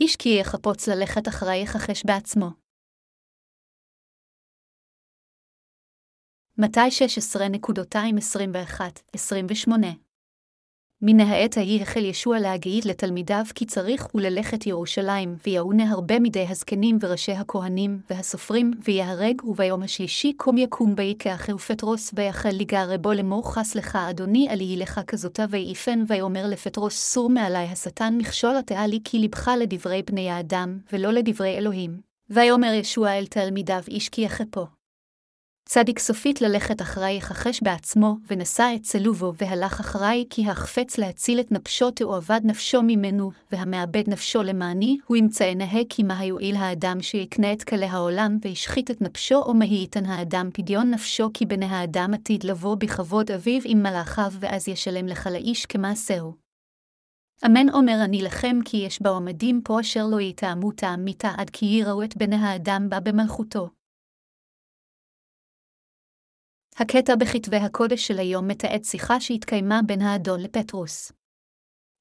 איש כי יחפוץ ללכת אחרי יכחש בעצמו. מתי 16.21-28 מן העת ההיא החל ישוע להגיד לתלמידיו כי צריך הוא ללכת ירושלים, ויעונה הרבה מדי הזקנים וראשי הכהנים והסופרים, ויהרג, וביום השלישי קום יקום ויקח ופטרוס, ויחל לגערי בו לאמור חס לך אדוני אל יהי לך כזאתה ויעיפן, ויאמר לפטרוס סור מעלי השטן מכשול התאה לי כי לבך לדברי בני האדם, ולא לדברי אלוהים. ויאמר ישוע אל תלמידיו איש כי יחפו. צדיק סופית ללכת אחרי יכחש בעצמו, ונשא את צלובו, והלך אחרי, כי החפץ להציל את נפשו תאבד נפשו ממנו, והמאבד נפשו למעני, הוא ימצא נהה כי מה יועיל האדם שיקנה את כלי העולם, וישחית את נפשו, או מה ייתן האדם פדיון נפשו, כי בני האדם עתיד לבוא בכבוד אביו עם מלאכיו, ואז ישלם לך לאיש כמעשהו. אמן אומר אני לכם כי יש בעומדים פה אשר לא יטעמו טעם עד כי יראו את בני האדם בה במלכותו. הקטע בכתבי הקודש של היום מתעד שיחה שהתקיימה בין האדון לפטרוס.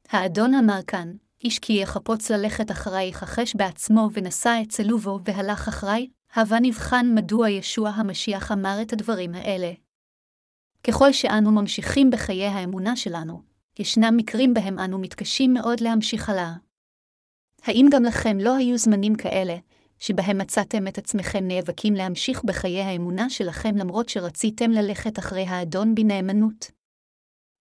האדון אמר כאן, איש כי יחפוץ ללכת אחרי יכחש בעצמו ונשא את צלובו והלך אחרי, הווה נבחן מדוע ישוע המשיח אמר את הדברים האלה. ככל שאנו ממשיכים בחיי האמונה שלנו, ישנם מקרים בהם אנו מתקשים מאוד להמשיך הלאה. האם גם לכם לא היו זמנים כאלה, שבהם מצאתם את עצמכם נאבקים להמשיך בחיי האמונה שלכם למרות שרציתם ללכת אחרי האדון בנאמנות.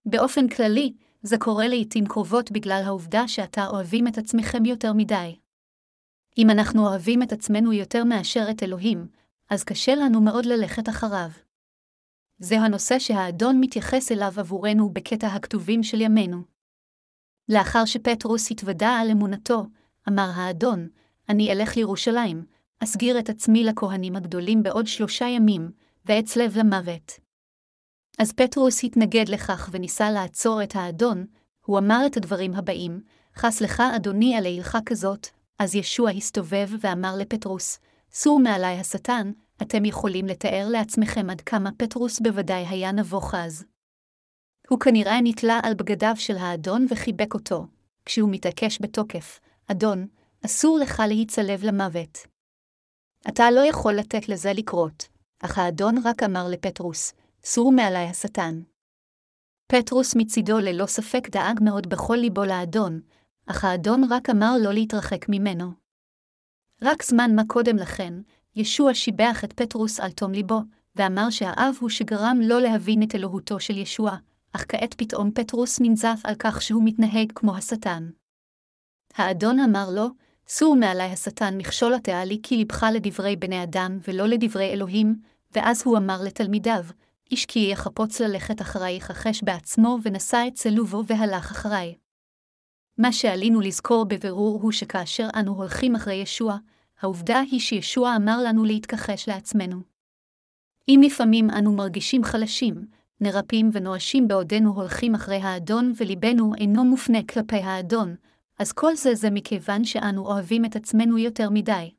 באופן כללי, זה קורה לעתים קרובות בגלל העובדה שאתה אוהבים את עצמכם יותר מדי. אם אנחנו אוהבים את עצמנו יותר מאשר את אלוהים, אז קשה לנו מאוד ללכת אחריו. זה הנושא שהאדון מתייחס אליו עבורנו בקטע הכתובים של ימינו. לאחר שפטרוס התוודה על אמונתו, אמר האדון, אני אלך לירושלים, אסגיר את עצמי לכהנים הגדולים בעוד שלושה ימים, ואצלב למוות. אז פטרוס התנגד לכך וניסה לעצור את האדון, הוא אמר את הדברים הבאים, חס לך אדוני על הילכה כזאת, אז ישוע הסתובב ואמר לפטרוס, סור מעלי השטן, אתם יכולים לתאר לעצמכם עד כמה פטרוס בוודאי היה נבוך אז. הוא כנראה נתלה על בגדיו של האדון וחיבק אותו, כשהוא מתעקש בתוקף, אדון, אסור לך להיצלב למוות. אתה לא יכול לתת לזה לקרות, אך האדון רק אמר לפטרוס, סור מעלי השטן. פטרוס מצידו ללא ספק דאג מאוד בכל ליבו לאדון, אך האדון רק אמר לא להתרחק ממנו. רק זמן מה קודם לכן, ישוע שיבח את פטרוס על תום ליבו, ואמר שהאב הוא שגרם לא להבין את אלוהותו של ישוע, אך כעת פתאום פטרוס ננזף על כך שהוא מתנהג כמו השטן. האדון אמר לו, סור מעלי השטן מכשול התאה לי כי לבך לדברי בני אדם ולא לדברי אלוהים, ואז הוא אמר לתלמידיו, איש כי יחפוץ ללכת אחרי יכחש בעצמו ונשא את צלובו והלך אחרי. מה שעלינו לזכור בבירור הוא שכאשר אנו הולכים אחרי ישוע, העובדה היא שישוע אמר לנו להתכחש לעצמנו. אם לפעמים אנו מרגישים חלשים, נרפים ונואשים בעודנו הולכים אחרי האדון וליבנו אינו מופנה כלפי האדון, אז כל זה זה מכיוון שאנו אוהבים את עצמנו יותר מדי.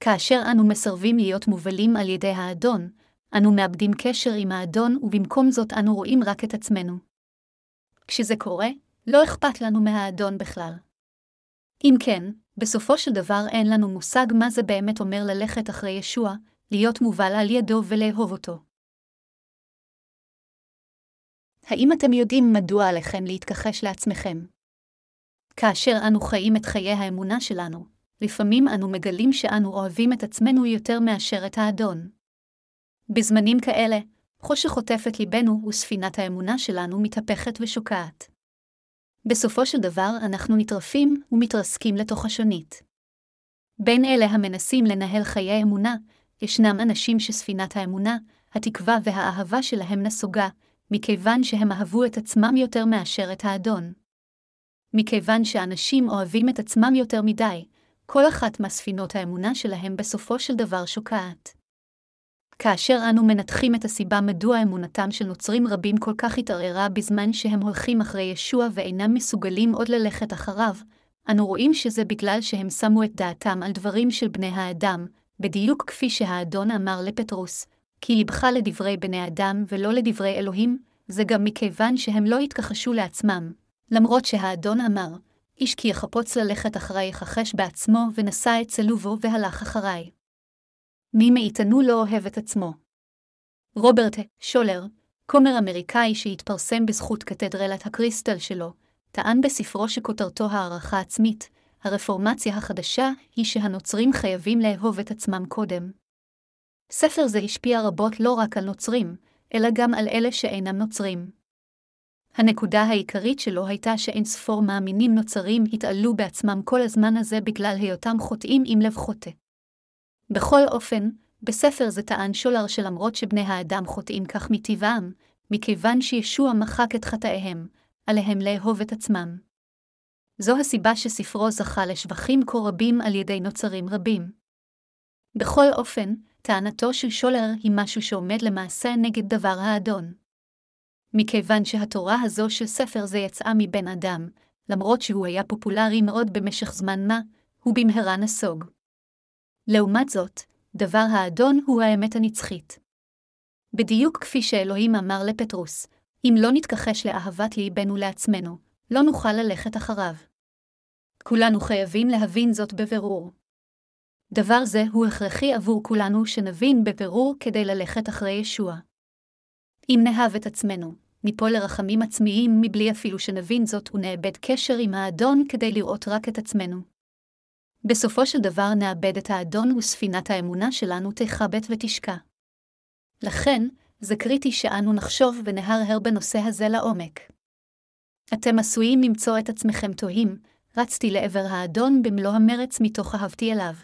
כאשר אנו מסרבים להיות מובלים על ידי האדון, אנו מאבדים קשר עם האדון ובמקום זאת אנו רואים רק את עצמנו. כשזה קורה, לא אכפת לנו מהאדון בכלל. אם כן, בסופו של דבר אין לנו מושג מה זה באמת אומר ללכת אחרי ישוע, להיות מובל על ידו ולאהוב אותו. האם אתם יודעים מדוע עליכם להתכחש לעצמכם? כאשר אנו חיים את חיי האמונה שלנו, לפעמים אנו מגלים שאנו אוהבים את עצמנו יותר מאשר את האדון. בזמנים כאלה, חושך חוטף את ליבנו וספינת האמונה שלנו מתהפכת ושוקעת. בסופו של דבר אנחנו נטרפים ומתרסקים לתוך השונית. בין אלה המנסים לנהל חיי אמונה, ישנם אנשים שספינת האמונה, התקווה והאהבה שלהם נסוגה, מכיוון שהם אהבו את עצמם יותר מאשר את האדון. מכיוון שאנשים אוהבים את עצמם יותר מדי, כל אחת מהספינות האמונה שלהם בסופו של דבר שוקעת. כאשר אנו מנתחים את הסיבה מדוע אמונתם של נוצרים רבים כל כך התערערה בזמן שהם הולכים אחרי ישוע ואינם מסוגלים עוד ללכת אחריו, אנו רואים שזה בגלל שהם שמו את דעתם על דברים של בני האדם, בדיוק כפי שהאדון אמר לפטרוס, כי לבך לדברי בני אדם ולא לדברי אלוהים, זה גם מכיוון שהם לא התכחשו לעצמם, למרות שהאדון אמר, איש כי יחפוץ ללכת אחרי יכחש בעצמו, ונשא את צלובו והלך אחריי. מי מאיתנו לא אוהב את עצמו? רוברט שולר, כומר אמריקאי שהתפרסם בזכות קתדרלת הקריסטל שלו, טען בספרו שכותרתו הערכה עצמית, הרפורמציה החדשה היא שהנוצרים חייבים לאהוב את עצמם קודם. ספר זה השפיע רבות לא רק על נוצרים, אלא גם על אלה שאינם נוצרים. הנקודה העיקרית שלו הייתה שאין ספור מאמינים נוצרים התעלו בעצמם כל הזמן הזה בגלל היותם חוטאים עם לב חוטא. בכל אופן, בספר זה טען שולר שלמרות שבני האדם חוטאים כך מטבעם, מכיוון שישוע מחק את חטאיהם, עליהם לאהוב את עצמם. זו הסיבה שספרו זכה לשבחים כה רבים על ידי נוצרים רבים. בכל אופן, טענתו של שולר היא משהו שעומד למעשה נגד דבר האדון. מכיוון שהתורה הזו של ספר זה יצאה מבן אדם, למרות שהוא היה פופולרי מאוד במשך זמן מה, הוא במהרה נסוג. לעומת זאת, דבר האדון הוא האמת הנצחית. בדיוק כפי שאלוהים אמר לפטרוס, אם לא נתכחש לאהבת ליבנו לעצמנו, לא נוכל ללכת אחריו. כולנו חייבים להבין זאת בבירור. דבר זה הוא הכרחי עבור כולנו שנבין בבירור כדי ללכת אחרי ישוע. אם נאהב את עצמנו, ניפול לרחמים עצמיים מבלי אפילו שנבין זאת ונאבד קשר עם האדון כדי לראות רק את עצמנו. בסופו של דבר נאבד את האדון וספינת האמונה שלנו תכבט ותשקע. לכן, זה קריטי שאנו נחשוב ונהרהר בנושא הזה לעומק. אתם עשויים למצוא את עצמכם תוהים, רצתי לעבר האדון במלוא המרץ מתוך אהבתי אליו.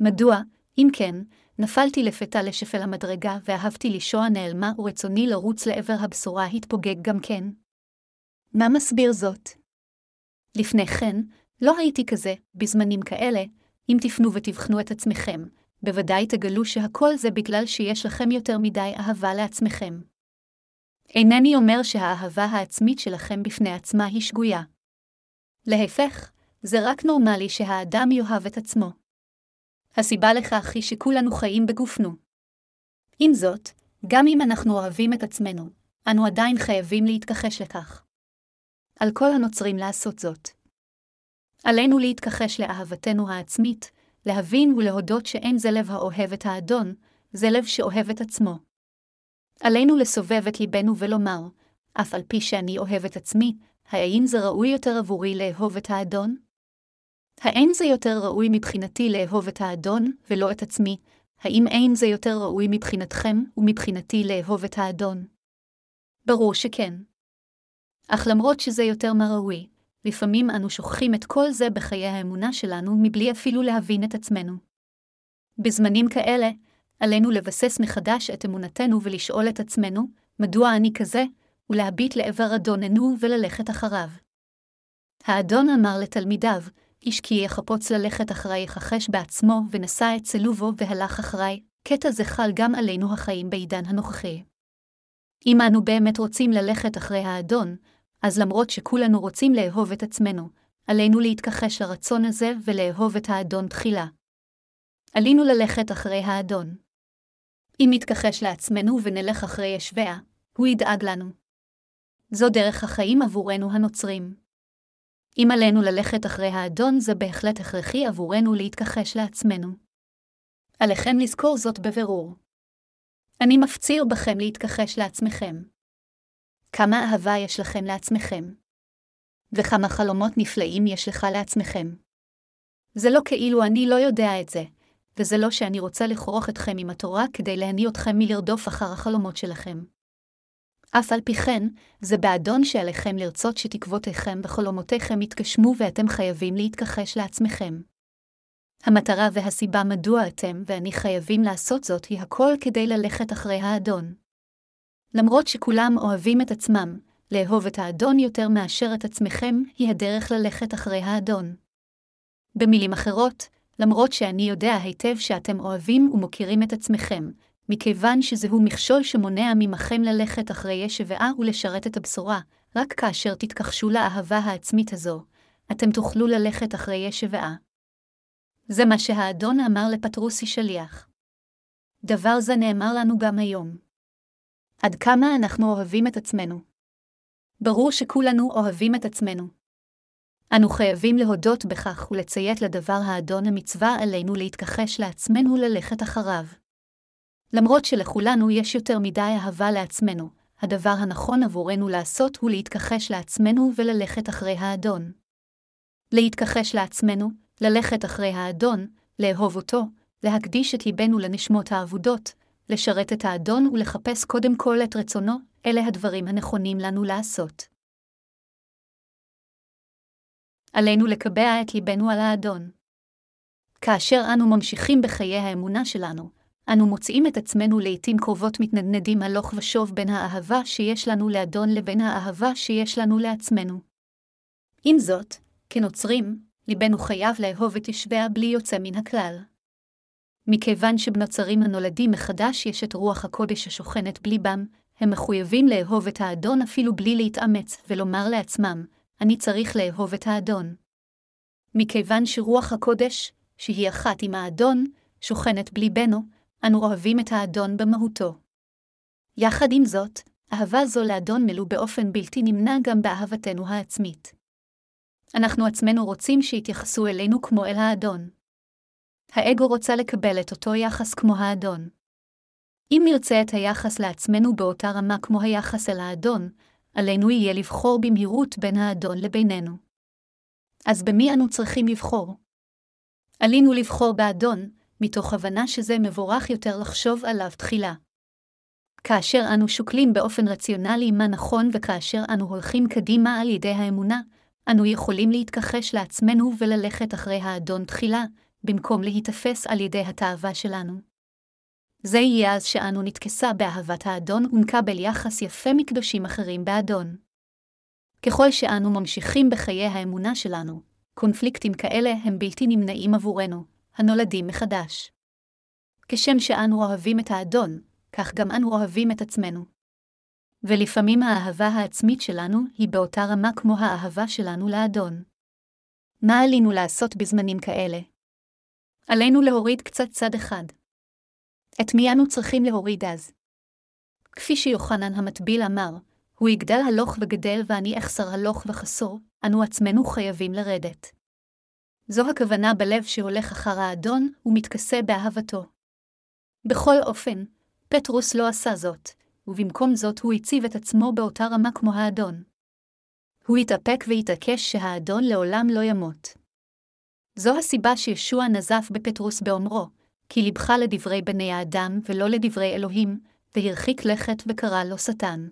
מדוע, אם כן, נפלתי לפתע לשפל המדרגה ואהבתי לישוע נעלמה ורצוני לרוץ לעבר הבשורה התפוגג גם כן? מה מסביר זאת? לפני כן, לא הייתי כזה, בזמנים כאלה, אם תפנו ותבחנו את עצמכם, בוודאי תגלו שהכל זה בגלל שיש לכם יותר מדי אהבה לעצמכם. אינני אומר שהאהבה העצמית שלכם בפני עצמה היא שגויה. להפך, זה רק נורמלי שהאדם יאהב את עצמו. הסיבה לכך היא שכולנו חיים בגופנו. עם זאת, גם אם אנחנו אוהבים את עצמנו, אנו עדיין חייבים להתכחש לכך. על כל הנוצרים לעשות זאת. עלינו להתכחש לאהבתנו העצמית, להבין ולהודות שאין זה לב האוהב את האדון, זה לב שאוהב את עצמו. עלינו לסובב את ליבנו ולומר, אף על פי שאני אוהב את עצמי, האם זה ראוי יותר עבורי לאהוב את האדון? האין זה יותר ראוי מבחינתי לאהוב את האדון, ולא את עצמי? האם אין זה יותר ראוי מבחינתכם ומבחינתי לאהוב את האדון? ברור שכן. אך למרות שזה יותר מה ראוי, לפעמים אנו שוכחים את כל זה בחיי האמונה שלנו מבלי אפילו להבין את עצמנו. בזמנים כאלה, עלינו לבסס מחדש את אמונתנו ולשאול את עצמנו, מדוע אני כזה, ולהביט לעבר אדוננו וללכת אחריו. האדון אמר לתלמידיו, איש כי יחפוץ ללכת אחרי יכחש בעצמו, ונשא את צלובו והלך אחרי, קטע זה חל גם עלינו החיים בעידן הנוכחי. אם אנו באמת רוצים ללכת אחרי האדון, אז למרות שכולנו רוצים לאהוב את עצמנו, עלינו להתכחש לרצון הזה ולאהוב את האדון תחילה. עלינו ללכת אחרי האדון. אם נתכחש לעצמנו ונלך אחרי ישביה, הוא ידאג לנו. זו דרך החיים עבורנו הנוצרים. אם עלינו ללכת אחרי האדון, זה בהחלט הכרחי עבורנו להתכחש לעצמנו. עליכם לזכור זאת בבירור. אני מפציר בכם להתכחש לעצמכם. כמה אהבה יש לכם לעצמכם. וכמה חלומות נפלאים יש לך לעצמכם. זה לא כאילו אני לא יודע את זה, וזה לא שאני רוצה לכרוך אתכם עם התורה כדי להניא אתכם מלרדוף אחר החלומות שלכם. אף על פי כן, זה באדון שעליכם לרצות שתקוותיכם וחלומותיכם יתגשמו ואתם חייבים להתכחש לעצמכם. המטרה והסיבה מדוע אתם ואני חייבים לעשות זאת היא הכל כדי ללכת אחרי האדון. למרות שכולם אוהבים את עצמם, לאהוב את האדון יותר מאשר את עצמכם, היא הדרך ללכת אחרי האדון. במילים אחרות, למרות שאני יודע היטב שאתם אוהבים ומוקירים את עצמכם, מכיוון שזהו מכשול שמונע ממכם ללכת אחרי ישבעה ולשרת את הבשורה, רק כאשר תתכחשו לאהבה העצמית הזו, אתם תוכלו ללכת אחרי ישבעה. זה מה שהאדון אמר לפטרוסי שליח. דבר זה נאמר לנו גם היום. עד כמה אנחנו אוהבים את עצמנו. ברור שכולנו אוהבים את עצמנו. אנו חייבים להודות בכך ולציית לדבר האדון המצווה עלינו להתכחש לעצמנו ללכת אחריו. למרות שלכולנו יש יותר מדי אהבה לעצמנו, הדבר הנכון עבורנו לעשות הוא להתכחש לעצמנו וללכת אחרי האדון. להתכחש לעצמנו, ללכת אחרי האדון, לאהוב אותו, להקדיש את ליבנו לנשמות האבודות, לשרת את האדון ולחפש קודם כל את רצונו, אלה הדברים הנכונים לנו לעשות. עלינו לקבע את ליבנו על האדון. כאשר אנו ממשיכים בחיי האמונה שלנו, אנו מוצאים את עצמנו לעתים קרובות מתנדנדים הלוך ושוב בין האהבה שיש לנו לאדון לבין האהבה שיש לנו לעצמנו. עם זאת, כנוצרים, ליבנו חייב לאהוב את יושביה בלי יוצא מן הכלל. מכיוון שבנוצרים הנולדים מחדש יש את רוח הקודש השוכנת בליבם, הם מחויבים לאהוב את האדון אפילו בלי להתאמץ, ולומר לעצמם, אני צריך לאהוב את האדון. מכיוון שרוח הקודש, שהיא אחת עם האדון, שוכנת בליבנו, אנו אוהבים את האדון במהותו. יחד עם זאת, אהבה זו לאדון מלוא באופן בלתי נמנע גם באהבתנו העצמית. אנחנו עצמנו רוצים שיתייחסו אלינו כמו אל האדון. האגו רוצה לקבל את אותו יחס כמו האדון. אם נרצה את היחס לעצמנו באותה רמה כמו היחס אל האדון, עלינו יהיה לבחור במהירות בין האדון לבינינו. אז במי אנו צריכים לבחור? עלינו לבחור באדון, מתוך הבנה שזה מבורך יותר לחשוב עליו תחילה. כאשר אנו שוקלים באופן רציונלי מה נכון וכאשר אנו הולכים קדימה על ידי האמונה, אנו יכולים להתכחש לעצמנו וללכת אחרי האדון תחילה, במקום להיתפס על ידי התאווה שלנו. זה יהיה אז שאנו נתכסה באהבת האדון ונקבל יחס יפה מקדושים אחרים באדון. ככל שאנו ממשיכים בחיי האמונה שלנו, קונפליקטים כאלה הם בלתי נמנעים עבורנו, הנולדים מחדש. כשם שאנו אוהבים את האדון, כך גם אנו אוהבים את עצמנו. ולפעמים האהבה העצמית שלנו היא באותה רמה כמו האהבה שלנו לאדון. מה עלינו לעשות בזמנים כאלה? עלינו להוריד קצת צד אחד. את מי אנו צריכים להוריד אז? כפי שיוחנן המטביל אמר, הוא יגדל הלוך וגדל ואני אחסר הלוך וחסור, אנו עצמנו חייבים לרדת. זו הכוונה בלב שהולך אחר האדון ומתכסה באהבתו. בכל אופן, פטרוס לא עשה זאת, ובמקום זאת הוא הציב את עצמו באותה רמה כמו האדון. הוא התאפק והתעקש שהאדון לעולם לא ימות. זו הסיבה שישוע נזף בפטרוס באומרו, כי לבך לדברי בני האדם ולא לדברי אלוהים, והרחיק לכת וקרא לו שטן.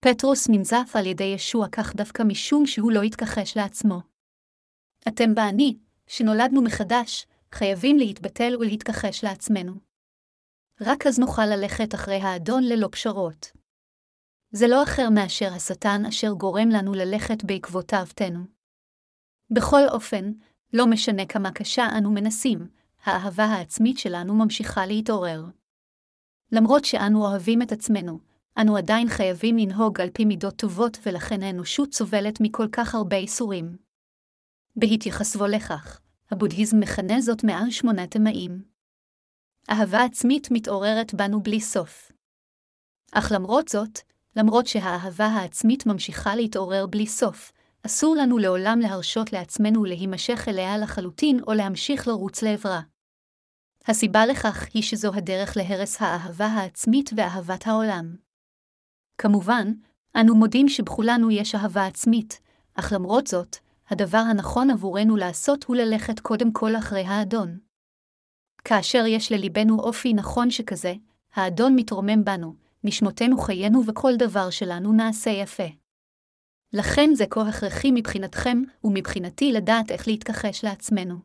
פטרוס ננזף על ידי ישוע כך דווקא משום שהוא לא התכחש לעצמו. אתם ואני, שנולדנו מחדש, חייבים להתבטל ולהתכחש לעצמנו. רק אז נוכל ללכת אחרי האדון ללא פשרות. זה לא אחר מאשר השטן אשר גורם לנו ללכת בעקבות אהבתנו. בכל אופן, לא משנה כמה קשה אנו מנסים, האהבה העצמית שלנו ממשיכה להתעורר. למרות שאנו אוהבים את עצמנו, אנו עדיין חייבים לנהוג על פי מידות טובות ולכן האנושות סובלת מכל כך הרבה איסורים. בהתייחסו לכך, הבודהיזם מכנה זאת מעל שמונת אמאים. אהבה עצמית מתעוררת בנו בלי סוף. אך למרות זאת, למרות שהאהבה העצמית ממשיכה להתעורר בלי סוף, אסור לנו לעולם להרשות לעצמנו להימשך אליה לחלוטין או להמשיך לרוץ לעברה. הסיבה לכך היא שזו הדרך להרס האהבה העצמית ואהבת העולם. כמובן, אנו מודים שבכולנו יש אהבה עצמית, אך למרות זאת, הדבר הנכון עבורנו לעשות הוא ללכת קודם כל אחרי האדון. כאשר יש לליבנו אופי נכון שכזה, האדון מתרומם בנו, נשמותינו חיינו וכל דבר שלנו נעשה יפה. לכן זה כה הכרחי מבחינתכם ומבחינתי לדעת איך להתכחש לעצמנו.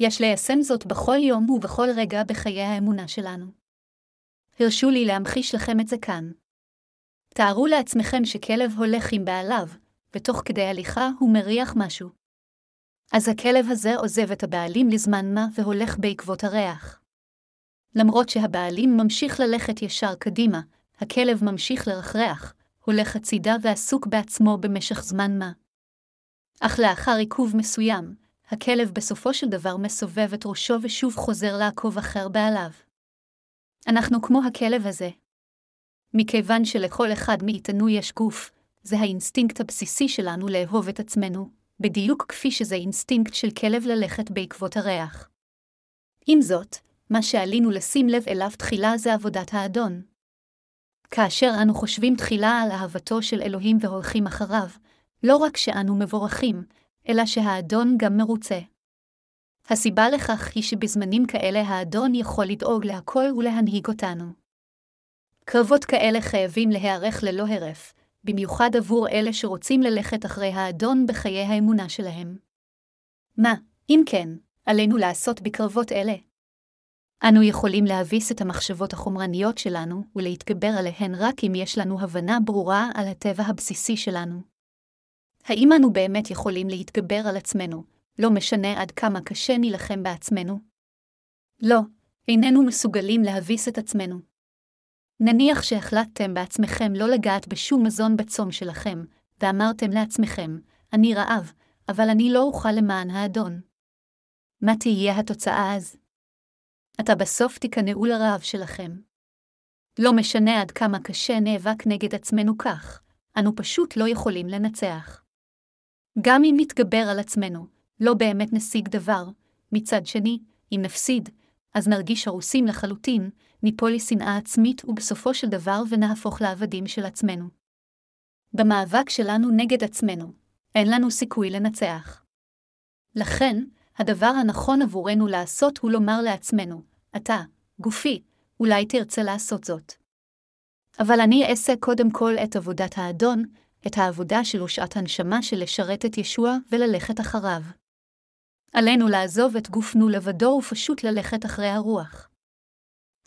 יש ליישם זאת בכל יום ובכל רגע בחיי האמונה שלנו. הרשו לי להמחיש לכם את זה כאן. תארו לעצמכם שכלב הולך עם בעליו, ותוך כדי הליכה הוא מריח משהו. אז הכלב הזה עוזב את הבעלים לזמן מה והולך בעקבות הריח. למרות שהבעלים ממשיך ללכת ישר קדימה, הכלב ממשיך לרחרח, הולך הצידה ועסוק בעצמו במשך זמן מה. אך לאחר עיכוב מסוים, הכלב בסופו של דבר מסובב את ראשו ושוב חוזר לעקוב אחר בעליו. אנחנו כמו הכלב הזה. מכיוון שלכל אחד מאיתנו יש גוף, זה האינסטינקט הבסיסי שלנו לאהוב את עצמנו, בדיוק כפי שזה אינסטינקט של כלב ללכת בעקבות הריח. עם זאת, מה שעלינו לשים לב אליו תחילה זה עבודת האדון. כאשר אנו חושבים תחילה על אהבתו של אלוהים והולכים אחריו, לא רק שאנו מבורכים, אלא שהאדון גם מרוצה. הסיבה לכך היא שבזמנים כאלה האדון יכול לדאוג להכל ולהנהיג אותנו. קרבות כאלה חייבים להיערך ללא הרף, במיוחד עבור אלה שרוצים ללכת אחרי האדון בחיי האמונה שלהם. מה, אם כן, עלינו לעשות בקרבות אלה? אנו יכולים להביס את המחשבות החומרניות שלנו ולהתגבר עליהן רק אם יש לנו הבנה ברורה על הטבע הבסיסי שלנו. האם אנו באמת יכולים להתגבר על עצמנו, לא משנה עד כמה קשה נילחם בעצמנו? לא, איננו מסוגלים להביס את עצמנו. נניח שהחלטתם בעצמכם לא לגעת בשום מזון בצום שלכם, ואמרתם לעצמכם, אני רעב, אבל אני לא אוכל למען האדון. מה תהיה התוצאה אז? אתה בסוף תיכנעו לרעב שלכם. לא משנה עד כמה קשה נאבק נגד עצמנו כך, אנו פשוט לא יכולים לנצח. גם אם נתגבר על עצמנו, לא באמת נשיג דבר, מצד שני, אם נפסיד, אז נרגיש הרוסים לחלוטין, ניפול לשנאה עצמית ובסופו של דבר ונהפוך לעבדים של עצמנו. במאבק שלנו נגד עצמנו, אין לנו סיכוי לנצח. לכן, הדבר הנכון עבורנו לעשות הוא לומר לעצמנו, אתה, גופי, אולי תרצה לעשות זאת. אבל אני אעשה קודם כל את עבודת האדון, את העבודה שלו שעת הנשמה של לשרת את ישוע וללכת אחריו. עלינו לעזוב את גופנו לבדו ופשוט ללכת אחרי הרוח.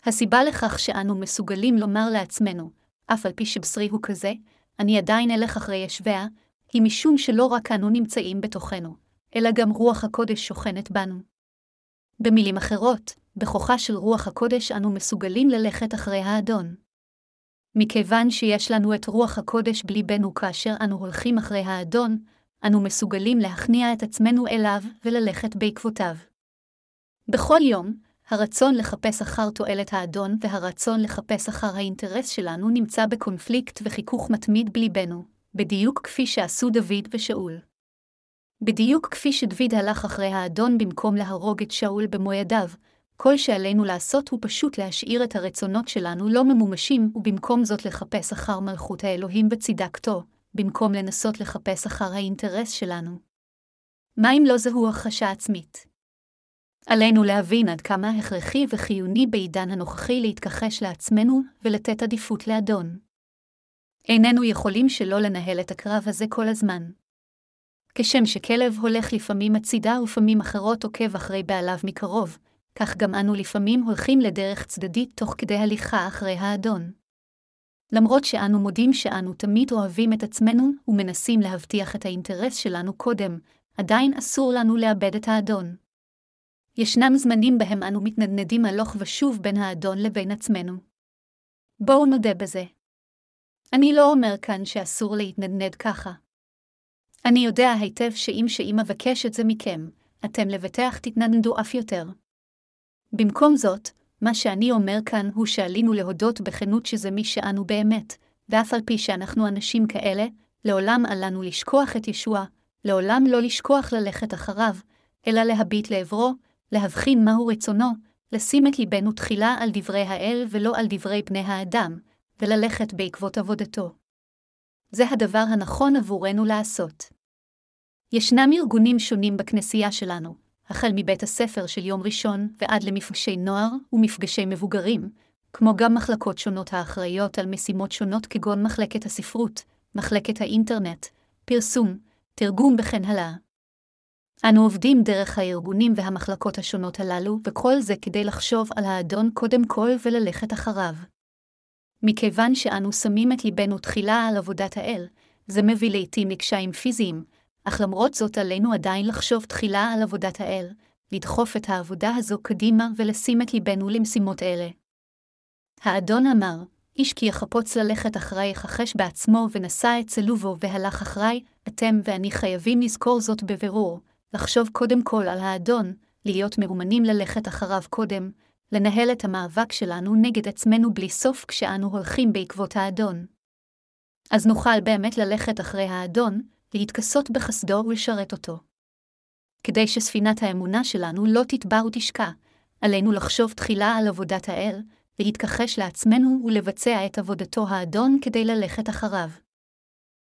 הסיבה לכך שאנו מסוגלים לומר לעצמנו, אף על פי שבשרי הוא כזה, אני עדיין אלך אחרי ישביה, היא משום שלא רק אנו נמצאים בתוכנו, אלא גם רוח הקודש שוכנת בנו. במילים אחרות, בכוחה של רוח הקודש אנו מסוגלים ללכת אחרי האדון. מכיוון שיש לנו את רוח הקודש בליבנו כאשר אנו הולכים אחרי האדון, אנו מסוגלים להכניע את עצמנו אליו וללכת בעקבותיו. בכל יום, הרצון לחפש אחר תועלת האדון והרצון לחפש אחר האינטרס שלנו נמצא בקונפליקט וחיכוך מתמיד בליבנו, בדיוק כפי שעשו דוד ושאול. בדיוק כפי שדוד הלך אחרי האדון במקום להרוג את שאול במו ידיו, כל שעלינו לעשות הוא פשוט להשאיר את הרצונות שלנו לא ממומשים, ובמקום זאת לחפש אחר מלכות האלוהים וצדקתו, במקום לנסות לחפש אחר האינטרס שלנו. מה אם לא זהו הכחשה עצמית? עלינו להבין עד כמה הכרחי וחיוני בעידן הנוכחי להתכחש לעצמנו ולתת עדיפות לאדון. איננו יכולים שלא לנהל את הקרב הזה כל הזמן. כשם שכלב הולך לפעמים הצידה ופעמים אחרות עוקב אחרי בעליו מקרוב, כך גם אנו לפעמים הולכים לדרך צדדית תוך כדי הליכה אחרי האדון. למרות שאנו מודים שאנו תמיד אוהבים את עצמנו ומנסים להבטיח את האינטרס שלנו קודם, עדיין אסור לנו לאבד את האדון. ישנם זמנים בהם אנו מתנדנדים הלוך ושוב בין האדון לבין עצמנו. בואו נודה בזה. אני לא אומר כאן שאסור להתנדנד ככה. אני יודע היטב שאם שאם אבקש את זה מכם, אתם לבטח תתנדנדו אף יותר. במקום זאת, מה שאני אומר כאן הוא שעלינו להודות בכנות שזה מי שאנו באמת, ואף על פי שאנחנו אנשים כאלה, לעולם אל לנו לשכוח את ישוע, לעולם לא לשכוח ללכת אחריו, אלא להביט לעברו, להבחין מהו רצונו, לשים את ליבנו תחילה על דברי האל ולא על דברי בני האדם, וללכת בעקבות עבודתו. זה הדבר הנכון עבורנו לעשות. ישנם ארגונים שונים בכנסייה שלנו, החל מבית הספר של יום ראשון ועד למפגשי נוער ומפגשי מבוגרים, כמו גם מחלקות שונות האחראיות על משימות שונות כגון מחלקת הספרות, מחלקת האינטרנט, פרסום, תרגום וכן הלאה. אנו עובדים דרך הארגונים והמחלקות השונות הללו, וכל זה כדי לחשוב על האדון קודם כל וללכת אחריו. מכיוון שאנו שמים את ליבנו תחילה על עבודת האל, זה מביא לעתים לקשיים פיזיים, אך למרות זאת עלינו עדיין לחשוב תחילה על עבודת האל, לדחוף את העבודה הזו קדימה ולשים את ליבנו למשימות אלה. האדון אמר, איש כי יחפוץ ללכת אחריי יכחש בעצמו ונשא את צלובו והלך אחריי, אתם ואני חייבים לזכור זאת בבירור, לחשוב קודם כל על האדון, להיות מאומנים ללכת אחריו קודם, לנהל את המאבק שלנו נגד עצמנו בלי סוף כשאנו הולכים בעקבות האדון. אז נוכל באמת ללכת אחרי האדון, להתכסות בחסדו ולשרת אותו. כדי שספינת האמונה שלנו לא תטבע ותשקע, עלינו לחשוב תחילה על עבודת האל, להתכחש לעצמנו ולבצע את עבודתו האדון כדי ללכת אחריו.